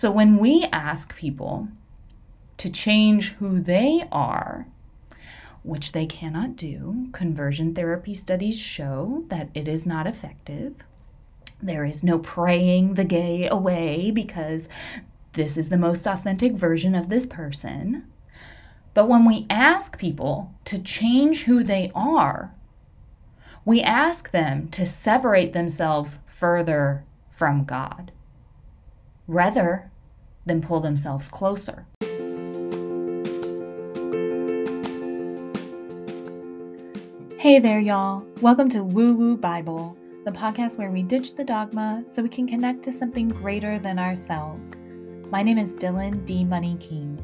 So when we ask people to change who they are, which they cannot do, conversion therapy studies show that it is not effective. There is no praying the gay away because this is the most authentic version of this person. But when we ask people to change who they are, we ask them to separate themselves further from God rather than pull themselves closer. Hey there, y'all. Welcome to Woo Woo Bible, the podcast where we ditch the dogma so we can connect to something greater than ourselves. My name is Dylan D. Money King.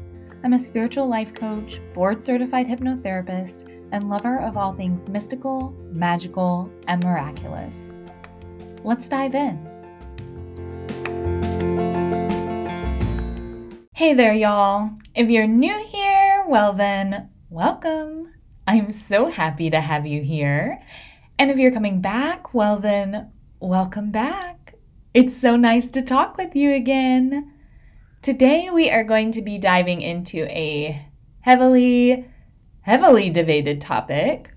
I'm a spiritual life coach, board certified hypnotherapist, and lover of all things mystical, magical, and miraculous. Let's dive in. Hey there, y'all. If you're new here, well, then, welcome. I'm so happy to have you here. And if you're coming back, well, then, welcome back. It's so nice to talk with you again. Today, we are going to be diving into a heavily, heavily debated topic,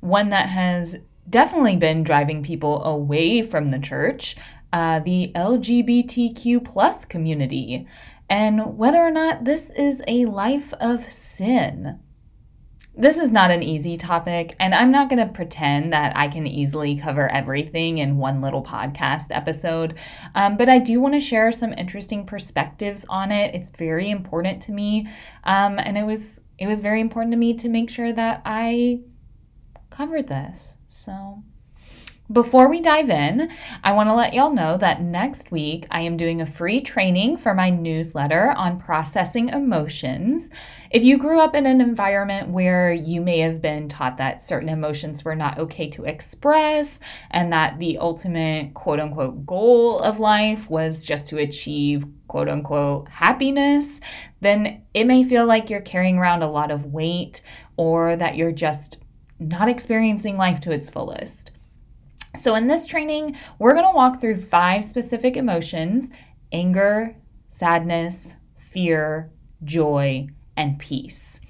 one that has definitely been driving people away from the church uh, the LGBTQ plus community and whether or not this is a life of sin. This is not an easy topic, and I'm not going to pretend that I can easily cover everything in one little podcast episode. Um, but I do want to share some interesting perspectives on it. It's very important to me, um, and it was it was very important to me to make sure that I covered this. So before we dive in, I want to let y'all know that next week I am doing a free training for my newsletter on processing emotions. If you grew up in an environment where you may have been taught that certain emotions were not okay to express and that the ultimate quote unquote goal of life was just to achieve quote unquote happiness, then it may feel like you're carrying around a lot of weight or that you're just not experiencing life to its fullest. So, in this training, we're going to walk through five specific emotions anger, sadness, fear, joy, and peace.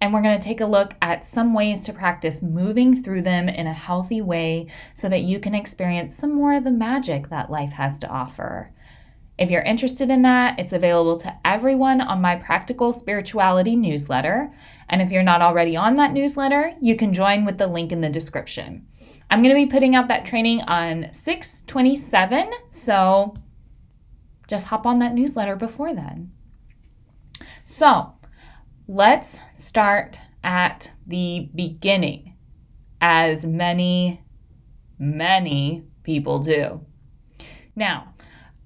And we're going to take a look at some ways to practice moving through them in a healthy way so that you can experience some more of the magic that life has to offer. If you're interested in that, it's available to everyone on my Practical Spirituality newsletter. And if you're not already on that newsletter, you can join with the link in the description. I'm going to be putting out that training on 627, so just hop on that newsletter before then. So, let's start at the beginning, as many, many people do. Now,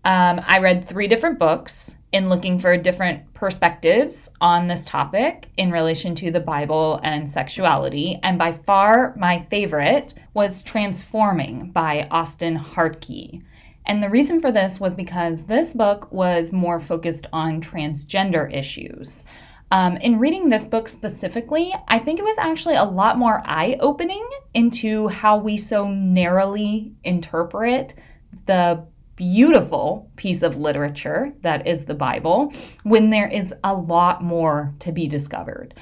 um, I read three different books in looking for different perspectives on this topic in relation to the Bible and sexuality. And by far, my favorite was Transforming by Austin Hartke. And the reason for this was because this book was more focused on transgender issues. Um, in reading this book specifically, I think it was actually a lot more eye opening into how we so narrowly interpret the beautiful piece of literature that is the Bible when there is a lot more to be discovered.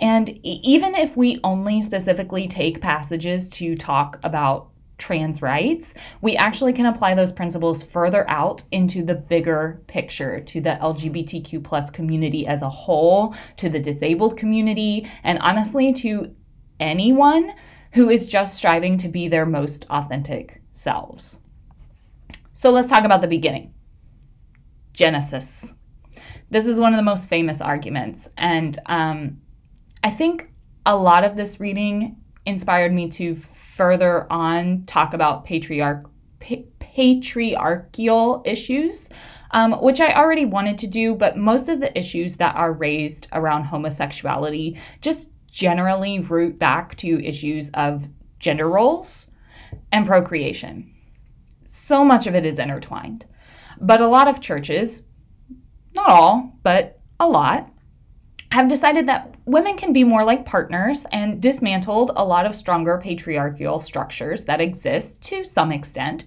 And even if we only specifically take passages to talk about trans rights, we actually can apply those principles further out into the bigger picture, to the LGBTQ plus community as a whole, to the disabled community, and honestly to anyone who is just striving to be their most authentic selves. So let's talk about the beginning Genesis. This is one of the most famous arguments. And um, I think a lot of this reading inspired me to further on talk about patriarch, pa- patriarchal issues, um, which I already wanted to do, but most of the issues that are raised around homosexuality just generally root back to issues of gender roles and procreation so much of it is intertwined. But a lot of churches, not all, but a lot, have decided that women can be more like partners and dismantled a lot of stronger patriarchal structures that exist to some extent.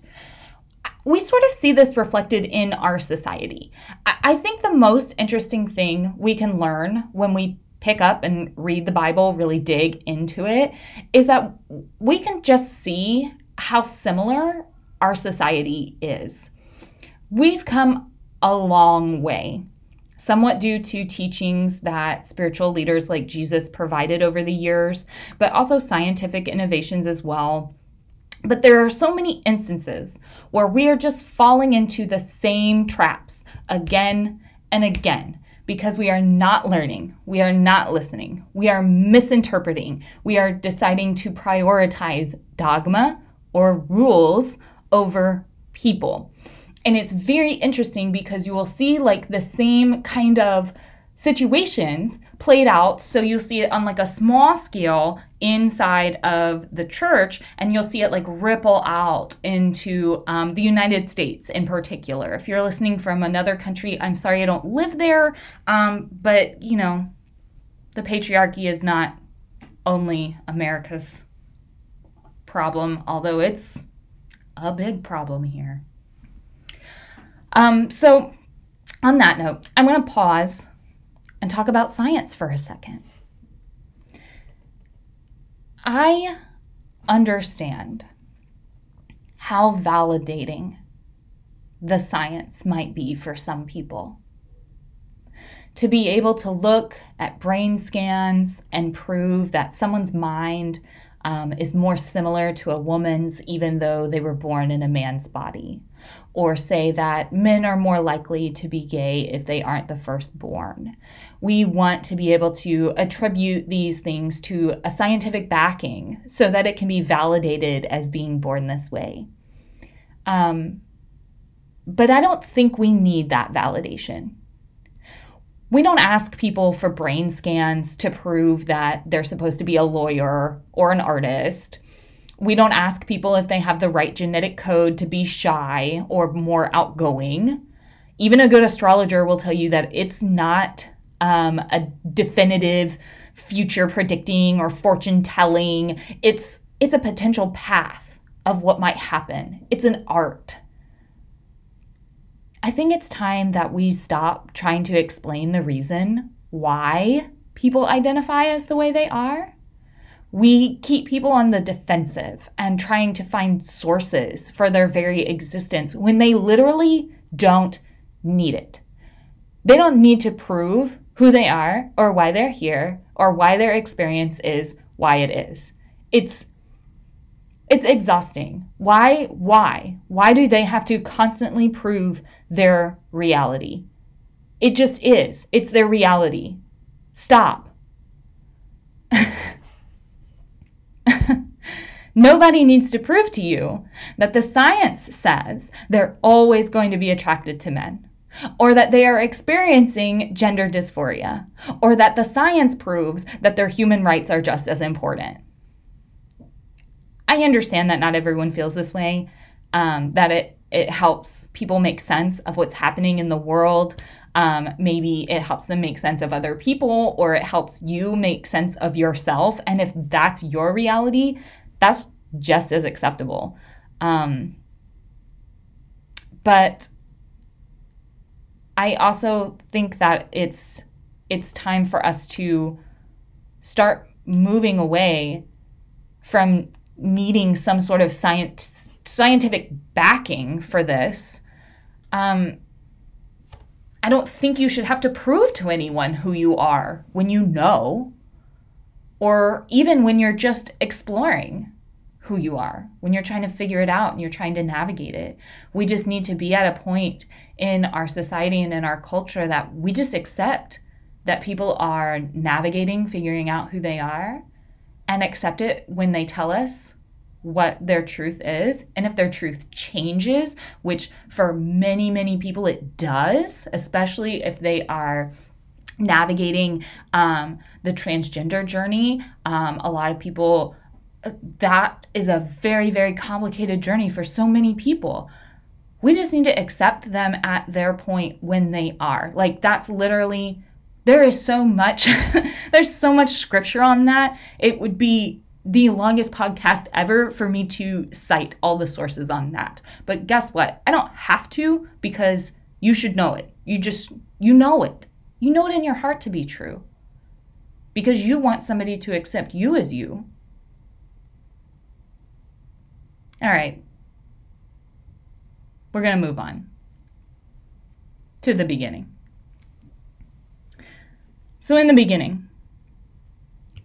we sort of see this reflected in our society. I think the most interesting thing we can learn when we pick up and read the Bible, really dig into it, is that we can just see how similar our society is. We've come a long way, somewhat due to teachings that spiritual leaders like Jesus provided over the years, but also scientific innovations as well but there are so many instances where we are just falling into the same traps again and again because we are not learning, we are not listening, we are misinterpreting, we are deciding to prioritize dogma or rules over people. And it's very interesting because you will see like the same kind of situations played out. So you'll see it on like a small scale inside of the church, and you'll see it like ripple out into um, the United States in particular. If you're listening from another country, I'm sorry I don't live there, um, but you know, the patriarchy is not only America's problem, although it's a big problem here. Um, so, on that note, I'm going to pause and talk about science for a second. I understand how validating the science might be for some people. To be able to look at brain scans and prove that someone's mind um, is more similar to a woman's, even though they were born in a man's body or say that men are more likely to be gay if they aren't the firstborn. We want to be able to attribute these things to a scientific backing so that it can be validated as being born this way. Um, but I don't think we need that validation. We don't ask people for brain scans to prove that they're supposed to be a lawyer or an artist we don't ask people if they have the right genetic code to be shy or more outgoing. Even a good astrologer will tell you that it's not um, a definitive future predicting or fortune telling. It's it's a potential path of what might happen. It's an art. I think it's time that we stop trying to explain the reason why people identify as the way they are we keep people on the defensive and trying to find sources for their very existence when they literally don't need it. They don't need to prove who they are or why they're here or why their experience is why it is. It's it's exhausting. Why why? Why do they have to constantly prove their reality? It just is. It's their reality. Stop. Nobody needs to prove to you that the science says they're always going to be attracted to men, or that they are experiencing gender dysphoria, or that the science proves that their human rights are just as important. I understand that not everyone feels this way, um, that it, it helps people make sense of what's happening in the world. Um, maybe it helps them make sense of other people, or it helps you make sense of yourself. And if that's your reality, that's just as acceptable. Um, but I also think that it's it's time for us to start moving away from needing some sort of science scientific backing for this. Um, I don't think you should have to prove to anyone who you are when you know or even when you're just exploring who you are, when you're trying to figure it out and you're trying to navigate it. We just need to be at a point in our society and in our culture that we just accept that people are navigating, figuring out who they are, and accept it when they tell us what their truth is. And if their truth changes, which for many, many people it does, especially if they are navigating um, the transgender journey. Um, a lot of people, that is a very, very complicated journey for so many people. We just need to accept them at their point when they are. Like, that's literally, there is so much, there's so much scripture on that. It would be the longest podcast ever for me to cite all the sources on that. But guess what? I don't have to because you should know it. You just, you know it. You know it in your heart to be true because you want somebody to accept you as you. All right. We're going to move on to the beginning. So, in the beginning,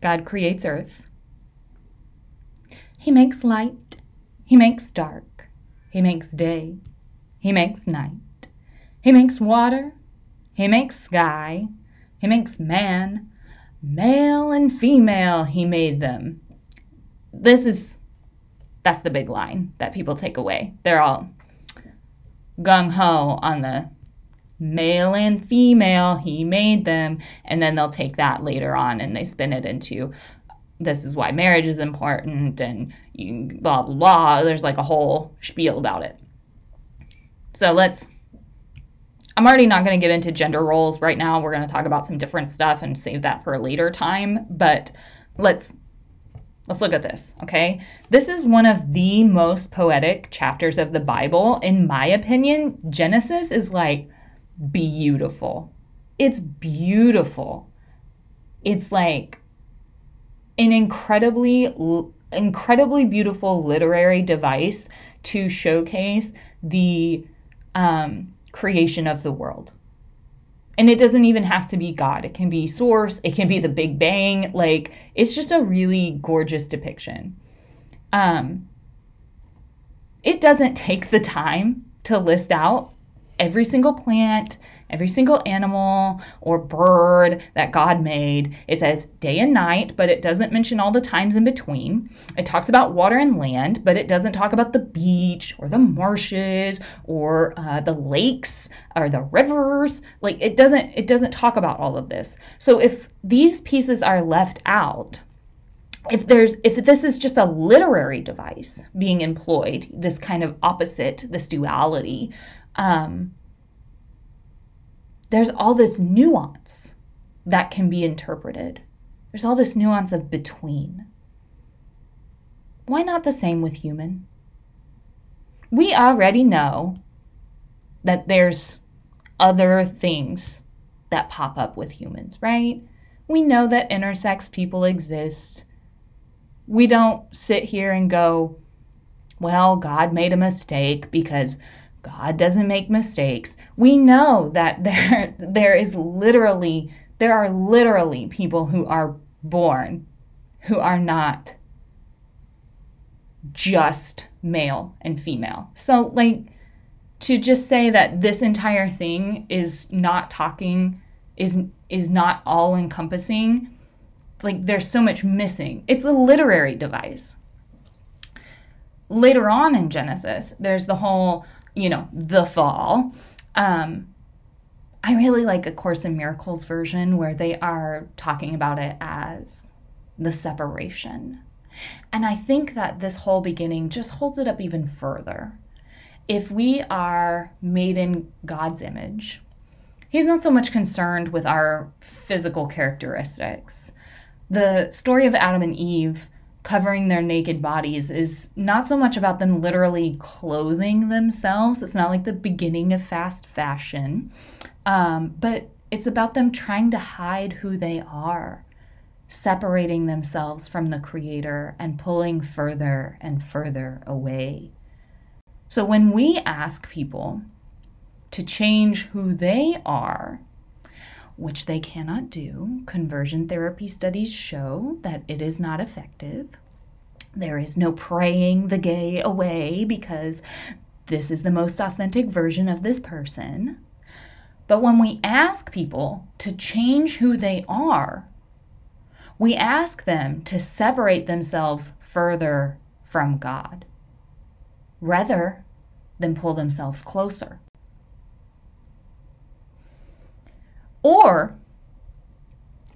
God creates earth. He makes light. He makes dark. He makes day. He makes night. He makes water. He makes sky. He makes man. Male and female, he made them. This is, that's the big line that people take away. They're all gung ho on the male and female, he made them. And then they'll take that later on and they spin it into this is why marriage is important and you, blah, blah, blah. There's like a whole spiel about it. So let's. I'm already not going to get into gender roles right now. We're going to talk about some different stuff and save that for a later time. But let's Let's look at this, okay? This is one of the most poetic chapters of the Bible. In my opinion, Genesis is like beautiful. It's beautiful. It's like an incredibly incredibly beautiful literary device to showcase the um, creation of the world. And it doesn't even have to be God. It can be source, it can be the Big Bang. Like it's just a really gorgeous depiction. Um, it doesn't take the time to list out every single plant, every single animal or bird that God made. It says day and night, but it doesn't mention all the times in between. It talks about water and land, but it doesn't talk about the beach or the marshes or uh, the lakes or the rivers. Like it doesn't it doesn't talk about all of this. So if these pieces are left out, if there's if this is just a literary device being employed this kind of opposite this duality um, there's all this nuance that can be interpreted. There's all this nuance of between. Why not the same with human? We already know that there's other things that pop up with humans, right? We know that intersex people exist. We don't sit here and go, well, God made a mistake because God doesn't make mistakes. We know that there there is literally there are literally people who are born who are not just male and female. So like to just say that this entire thing is not talking is is not all encompassing like there's so much missing. It's a literary device. Later on in Genesis, there's the whole you know, the fall. Um, I really like A Course in Miracles version where they are talking about it as the separation. And I think that this whole beginning just holds it up even further. If we are made in God's image, He's not so much concerned with our physical characteristics. The story of Adam and Eve covering their naked bodies is not so much about them literally clothing themselves. It's not like the beginning of fast fashion, um, but it's about them trying to hide who they are, separating themselves from the Creator and pulling further and further away. So when we ask people to change who they are, which they cannot do. Conversion therapy studies show that it is not effective. There is no praying the gay away because this is the most authentic version of this person. But when we ask people to change who they are, we ask them to separate themselves further from God rather than pull themselves closer. Or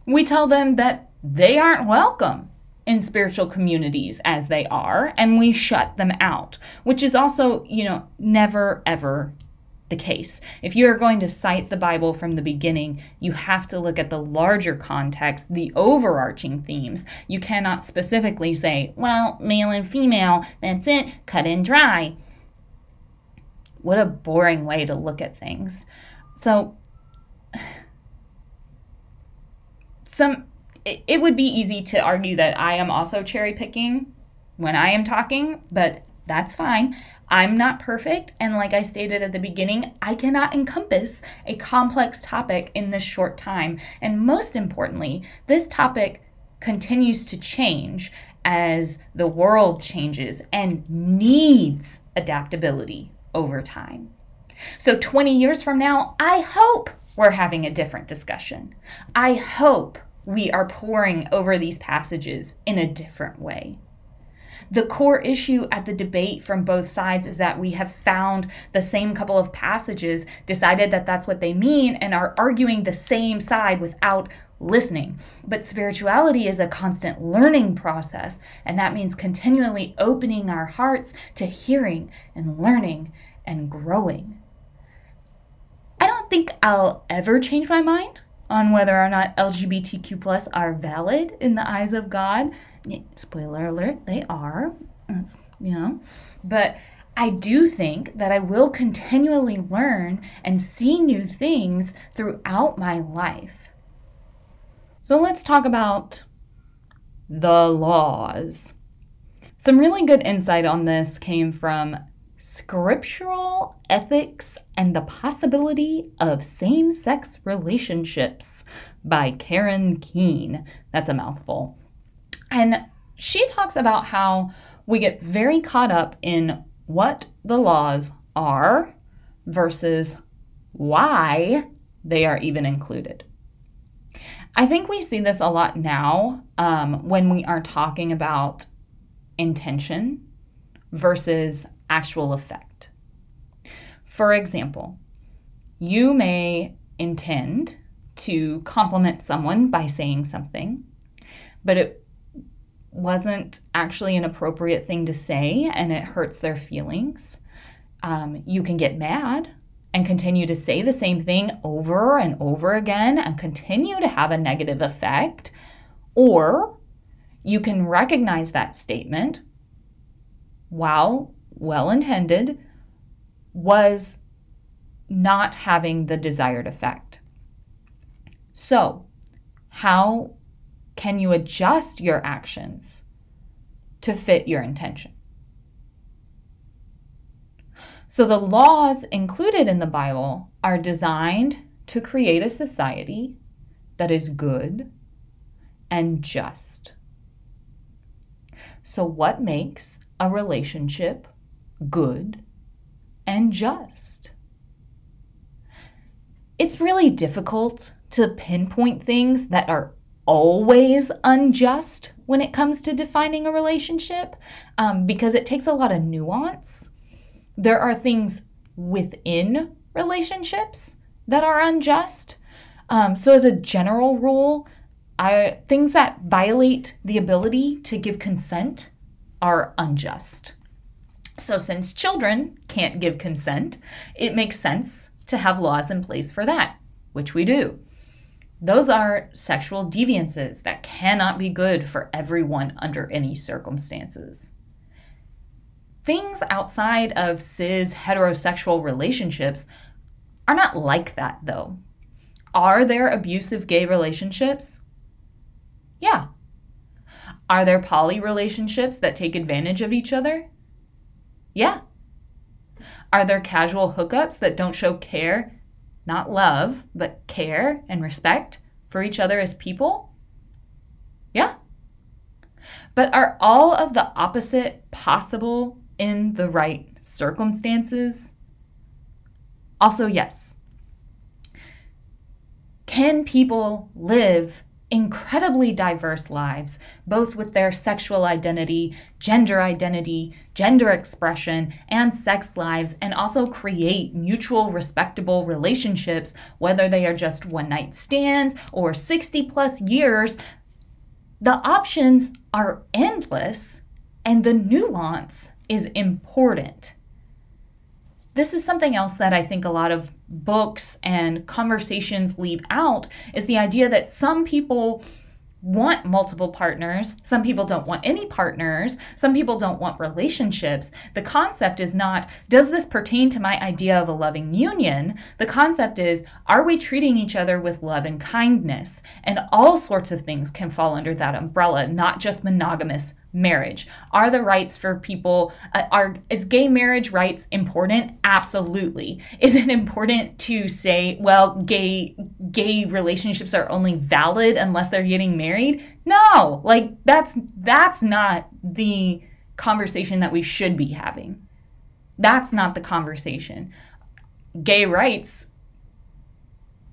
we tell them that they aren't welcome in spiritual communities as they are, and we shut them out, which is also, you know, never ever the case. If you're going to cite the Bible from the beginning, you have to look at the larger context, the overarching themes. You cannot specifically say, well, male and female, that's it, cut and dry. What a boring way to look at things. So, some it, would be easy to argue that I am also cherry picking when I am talking, but that's fine. I'm not perfect, and like I stated at the beginning, I cannot encompass a complex topic in this short time. And most importantly, this topic continues to change as the world changes and needs adaptability over time. So, 20 years from now, I hope we're having a different discussion. I hope we are poring over these passages in a different way. The core issue at the debate from both sides is that we have found the same couple of passages, decided that that's what they mean, and are arguing the same side without listening. But spirituality is a constant learning process, and that means continually opening our hearts to hearing and learning and growing. I don't think I'll ever change my mind on whether or not LGBTQ plus are valid in the eyes of God spoiler alert, they are, you know, but I do think that I will continually learn and see new things throughout my life. So let's talk about the laws. Some really good insight on this came from Scriptural Ethics and the Possibility of Same Sex Relationships by Karen Keen. That's a mouthful. And she talks about how we get very caught up in what the laws are versus why they are even included. I think we see this a lot now um, when we are talking about intention versus actual effect. For example, you may intend to compliment someone by saying something, but it wasn't actually an appropriate thing to say and it hurts their feelings. Um, you can get mad and continue to say the same thing over and over again and continue to have a negative effect. Or you can recognize that statement, while well intended, was not having the desired effect. So, how can you adjust your actions to fit your intention? So, the laws included in the Bible are designed to create a society that is good and just. So, what makes a relationship good and just? It's really difficult to pinpoint things that are always unjust when it comes to defining a relationship um, because it takes a lot of nuance. There are things within relationships that are unjust. Um, so, as a general rule, I, things that violate the ability to give consent are unjust. So, since children can't give consent, it makes sense to have laws in place for that, which we do. Those are sexual deviances that cannot be good for everyone under any circumstances. Things outside of cis heterosexual relationships are not like that, though. Are there abusive gay relationships? Yeah. Are there poly relationships that take advantage of each other? Yeah. Are there casual hookups that don't show care not love, but care and respect for each other as people? Yeah. But are all of the opposite possible in the right circumstances? Also, yes. Can people live incredibly diverse lives, both with their sexual identity, gender identity, gender expression, and sex lives, and also create mutual respectable relationships, whether they are just one night stands or 60 plus years. The options are endless, and the nuance is important. this is something else that I think a lot of books and conversations leave out is the idea that some people want multiple partners. Some people don't want any partners. Some people don't want relationships. The concept is not, does this pertain to my idea of a loving union? The concept is, are we treating each other with love and kindness? And all sorts of things can fall under that umbrella, not just monogamous marriage. Are the rights for people uh, are is gay marriage rights important? Absolutely. Is it important to say well gay gay relationships are only valid unless they're getting married? No. Like that's that's not the conversation that we should be having. That's not the conversation. Gay rights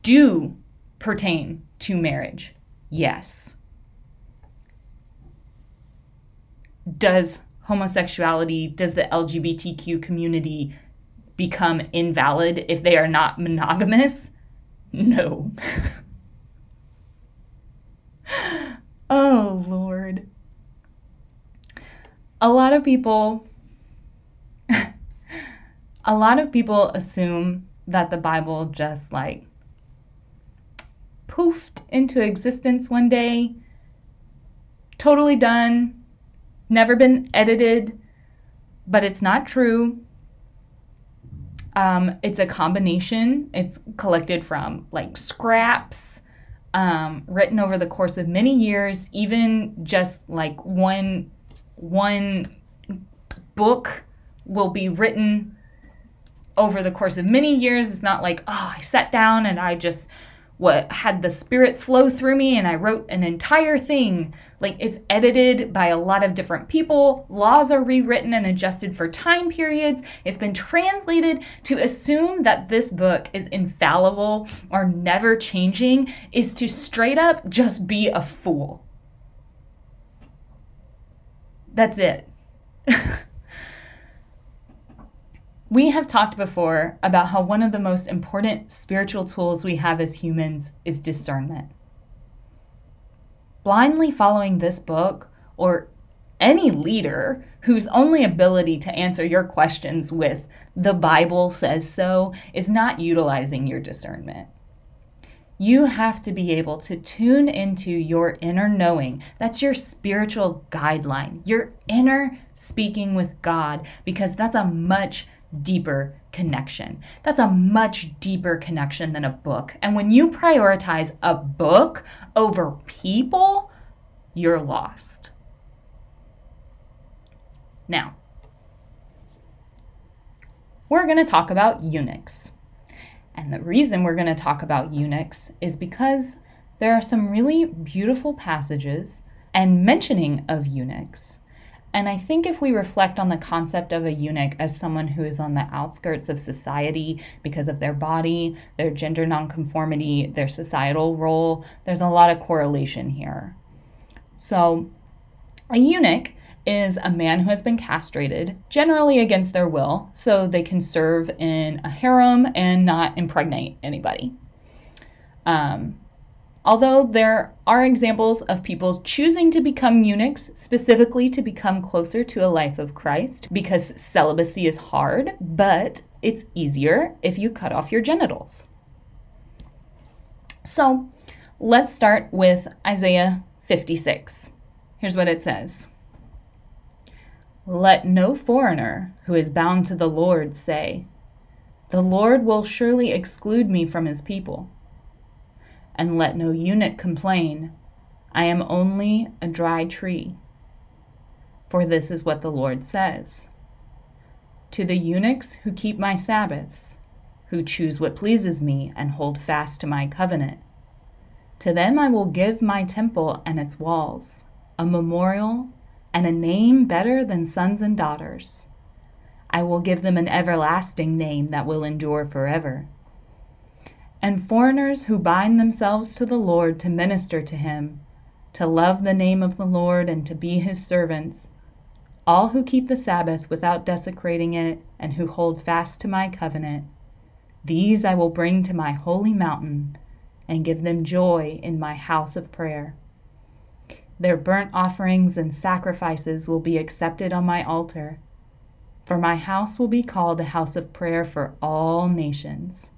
do pertain to marriage. Yes does homosexuality, does the LGBTQ community become invalid if they are not monogamous? No. oh, Lord. A lot of people a lot of people assume that the Bible just like poofed into existence one day, totally done, never been edited, but it's not true. Um, it's a combination. It's collected from like scraps, um, written over the course of many years. Even just like one one book will be written over the course of many years. It's not like oh, I sat down and I just what had the spirit flow through me and I wrote an entire thing. Like it's edited by a lot of different people. Laws are rewritten and adjusted for time periods. It's been translated to assume that this book is infallible or never changing is to straight up just be a fool. That's it. We have talked before about how one of the most important spiritual tools we have as humans is discernment. Blindly following this book, or any leader whose only ability to answer your questions with, the Bible says so, is not utilizing your discernment. You have to be able to tune into your inner knowing. That's your spiritual guideline, your inner speaking with God, because that's a much deeper connection. That's a much deeper connection than a book. And when you prioritize a book over people, you're lost. Now, we're going to talk about eunuchs. And the reason we're going to talk about eunuchs is because there are some really beautiful passages and mentioning of eunuchs and I think if we reflect on the concept of a eunuch as someone who is on the outskirts of society because of their body, their gender nonconformity, their societal role, there's a lot of correlation here. So, a eunuch is a man who has been castrated, generally against their will, so they can serve in a harem and not impregnate anybody. Um, Although there are examples of people choosing to become eunuchs specifically to become closer to a life of Christ because celibacy is hard, but it's easier if you cut off your genitals. So let's start with Isaiah 56. Here's what it says Let no foreigner who is bound to the Lord say, The Lord will surely exclude me from his people and let no eunuch complain, I am only a dry tree. For this is what the Lord says To the eunuchs who keep my Sabbaths, who choose what pleases me and hold fast to my covenant, to them I will give my temple and its walls, a memorial and a name better than sons and daughters. I will give them an everlasting name that will endure forever and foreigners who bind themselves to the Lord to minister to him, to love the name of the Lord and to be his servants, all who keep the Sabbath without desecrating it and who hold fast to my covenant, these I will bring to my holy mountain and give them joy in my house of prayer. Their burnt offerings and sacrifices will be accepted on my altar. For my house will be called a house of prayer for all nations.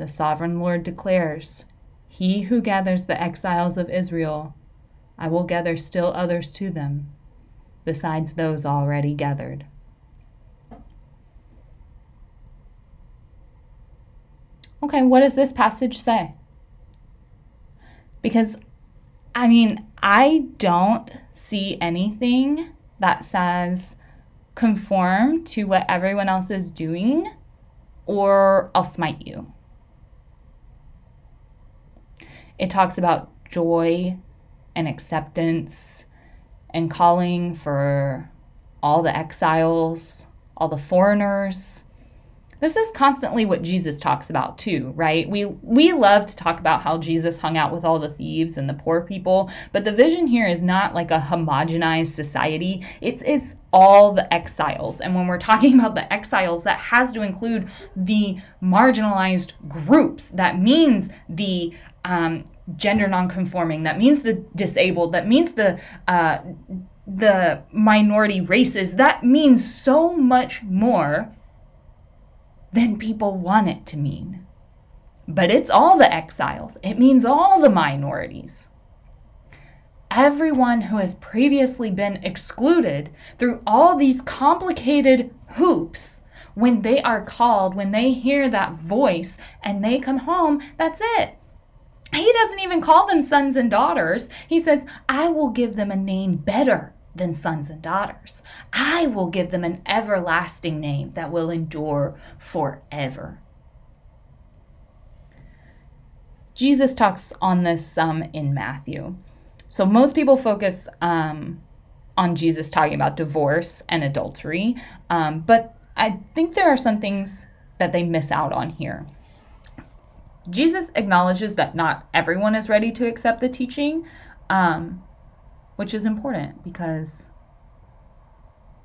The sovereign Lord declares, He who gathers the exiles of Israel, I will gather still others to them, besides those already gathered. Okay, what does this passage say? Because, I mean, I don't see anything that says conform to what everyone else is doing or I'll smite you. It talks about joy and acceptance and calling for all the exiles, all the foreigners, this is constantly what Jesus talks about too, right? We we love to talk about how Jesus hung out with all the thieves and the poor people, but the vision here is not like a homogenized society. It's it's all the exiles. And when we're talking about the exiles, that has to include the marginalized groups. That means the um, gender nonconforming. That means the disabled. That means the uh, the minority races. That means so much more than people want it to mean. But it's all the exiles, it means all the minorities. Everyone who has previously been excluded through all these complicated hoops, when they are called, when they hear that voice and they come home, that's it. He doesn't even call them sons and daughters. He says, I will give them a name better than sons and daughters. I will give them an everlasting name that will endure forever. Jesus talks on this some in Matthew. So most people focus um, on Jesus talking about divorce and adultery, um, but I think there are some things that they miss out on here. Jesus acknowledges that not everyone is ready to accept the teaching, um, which is important because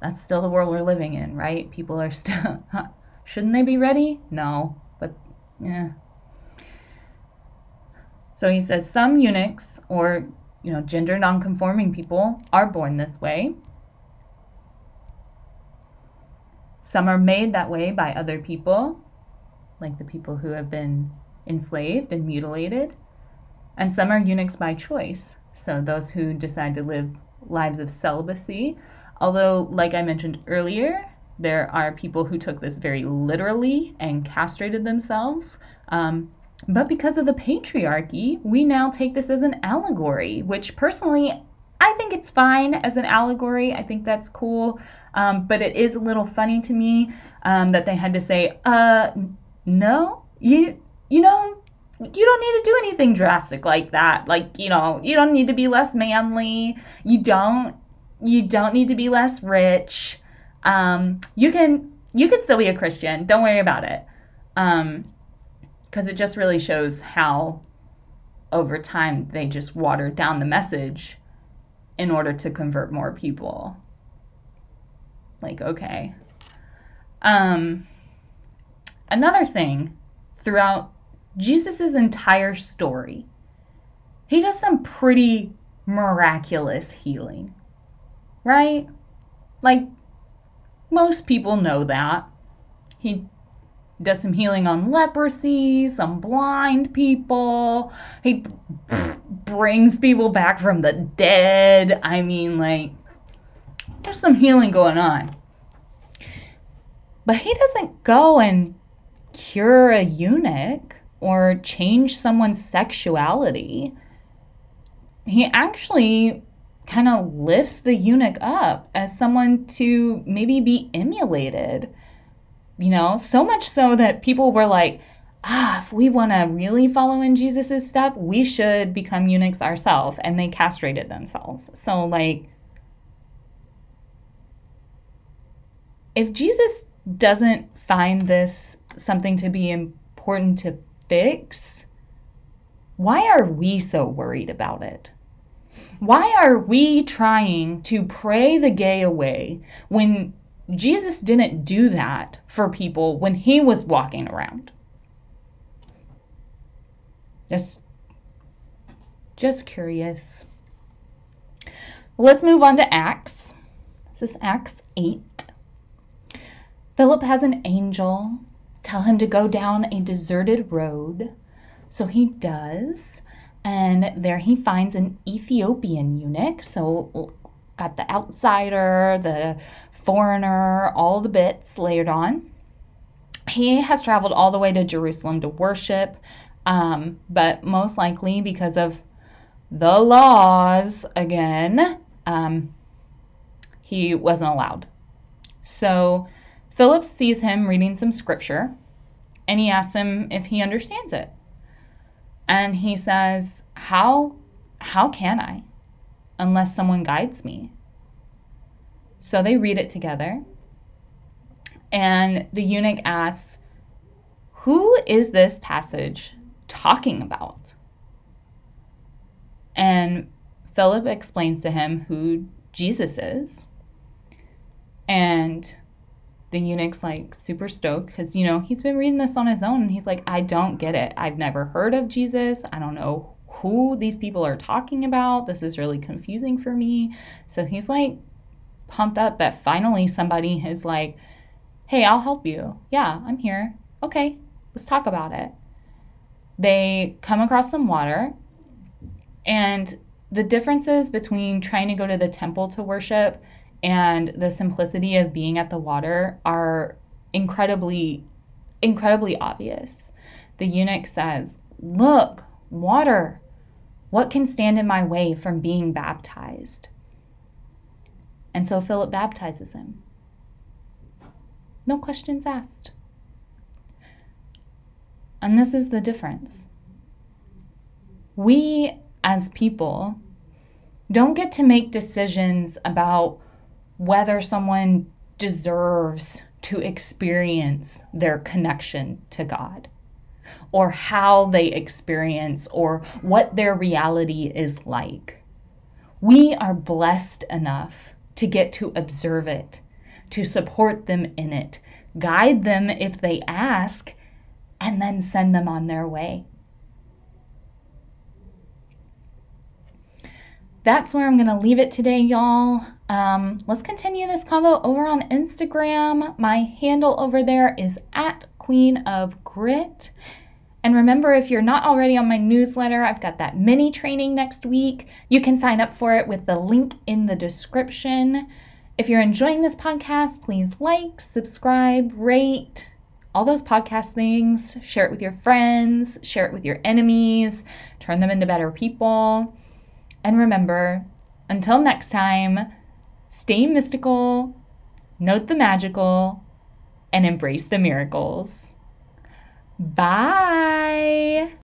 that's still the world we're living in, right? People are still, shouldn't they be ready? No, but yeah. So he says some eunuchs or you know gender nonconforming people are born this way. Some are made that way by other people, like the people who have been enslaved and mutilated. And some are eunuchs by choice, so, those who decide to live lives of celibacy, although, like I mentioned earlier, there are people who took this very literally and castrated themselves. Um, but because of the patriarchy, we now take this as an allegory, which personally, I think it's fine as an allegory. I think that's cool. Um, but it is a little funny to me um, that they had to say, uh, no, you, you know, you don't need to do anything drastic like that. Like, you know, you don't need to be less manly. You don't you don't need to be less rich. Um, you can you can still be a Christian. Don't worry about it. Um, because it just really shows how over time they just watered down the message in order to convert more people. Like, okay. Um, another thing throughout Jesus' entire story, he does some pretty miraculous healing, right? Like, most people know that. He does some healing on leprosy, some blind people. He brings people back from the dead. I mean, like, there's some healing going on. But he doesn't go and cure a eunuch or change someone's sexuality. He actually kind of lifts the eunuch up as someone to maybe be emulated. You know, so much so that people were like, ah, if we want to really follow in Jesus' step, we should become eunuchs ourselves. And they castrated themselves. So, like, if Jesus doesn't find this something to be important to fix, why are we so worried about it? Why are we trying to pray the gay away when Jesus didn't do that for people when he was walking around? Just just curious. Let's move on to Acts. This is Acts 8. Philip has an angel tell him to go down a deserted road. So he does. And there he finds an Ethiopian eunuch. So, got the outsider, the foreigner, all the bits layered on. He has traveled all the way to Jerusalem to worship, um, but most likely because of the laws again, um, he wasn't allowed. So Philip sees him reading some scripture and he asks him if he understands it. And he says, "How how can I unless someone guides me?" So they read it together. And the eunuch asks, "Who is this passage talking about?" And Philip explains to him who Jesus is. And the eunuch's like super stoked because, you know, he's been reading this on his own and he's like, I don't get it. I've never heard of Jesus. I don't know who these people are talking about. This is really confusing for me. So he's like pumped up that finally somebody is like, Hey, I'll help you. Yeah, I'm here. Okay, let's talk about it. They come across some water and the differences between trying to go to the temple to worship and the simplicity of being at the water are incredibly, incredibly obvious. The eunuch says, Look, water. What can stand in my way from being baptized? And so Philip baptizes him. No questions asked. And this is the difference. We as people don't get to make decisions about whether someone deserves to experience their connection to God or how they experience or what their reality is like. We are blessed enough to get to observe it, to support them in it, guide them if they ask, and then send them on their way. That's where I'm going to leave it today, y'all. Um, let's continue this convo over on Instagram. My handle over there is at Queen of Grit. And remember, if you're not already on my newsletter, I've got that mini training next week. You can sign up for it with the link in the description. If you're enjoying this podcast, please like, subscribe, rate, all those podcast things. Share it with your friends, share it with your enemies, turn them into better people. And remember, until next time, stay mystical, note the magical, and embrace the miracles. Bye.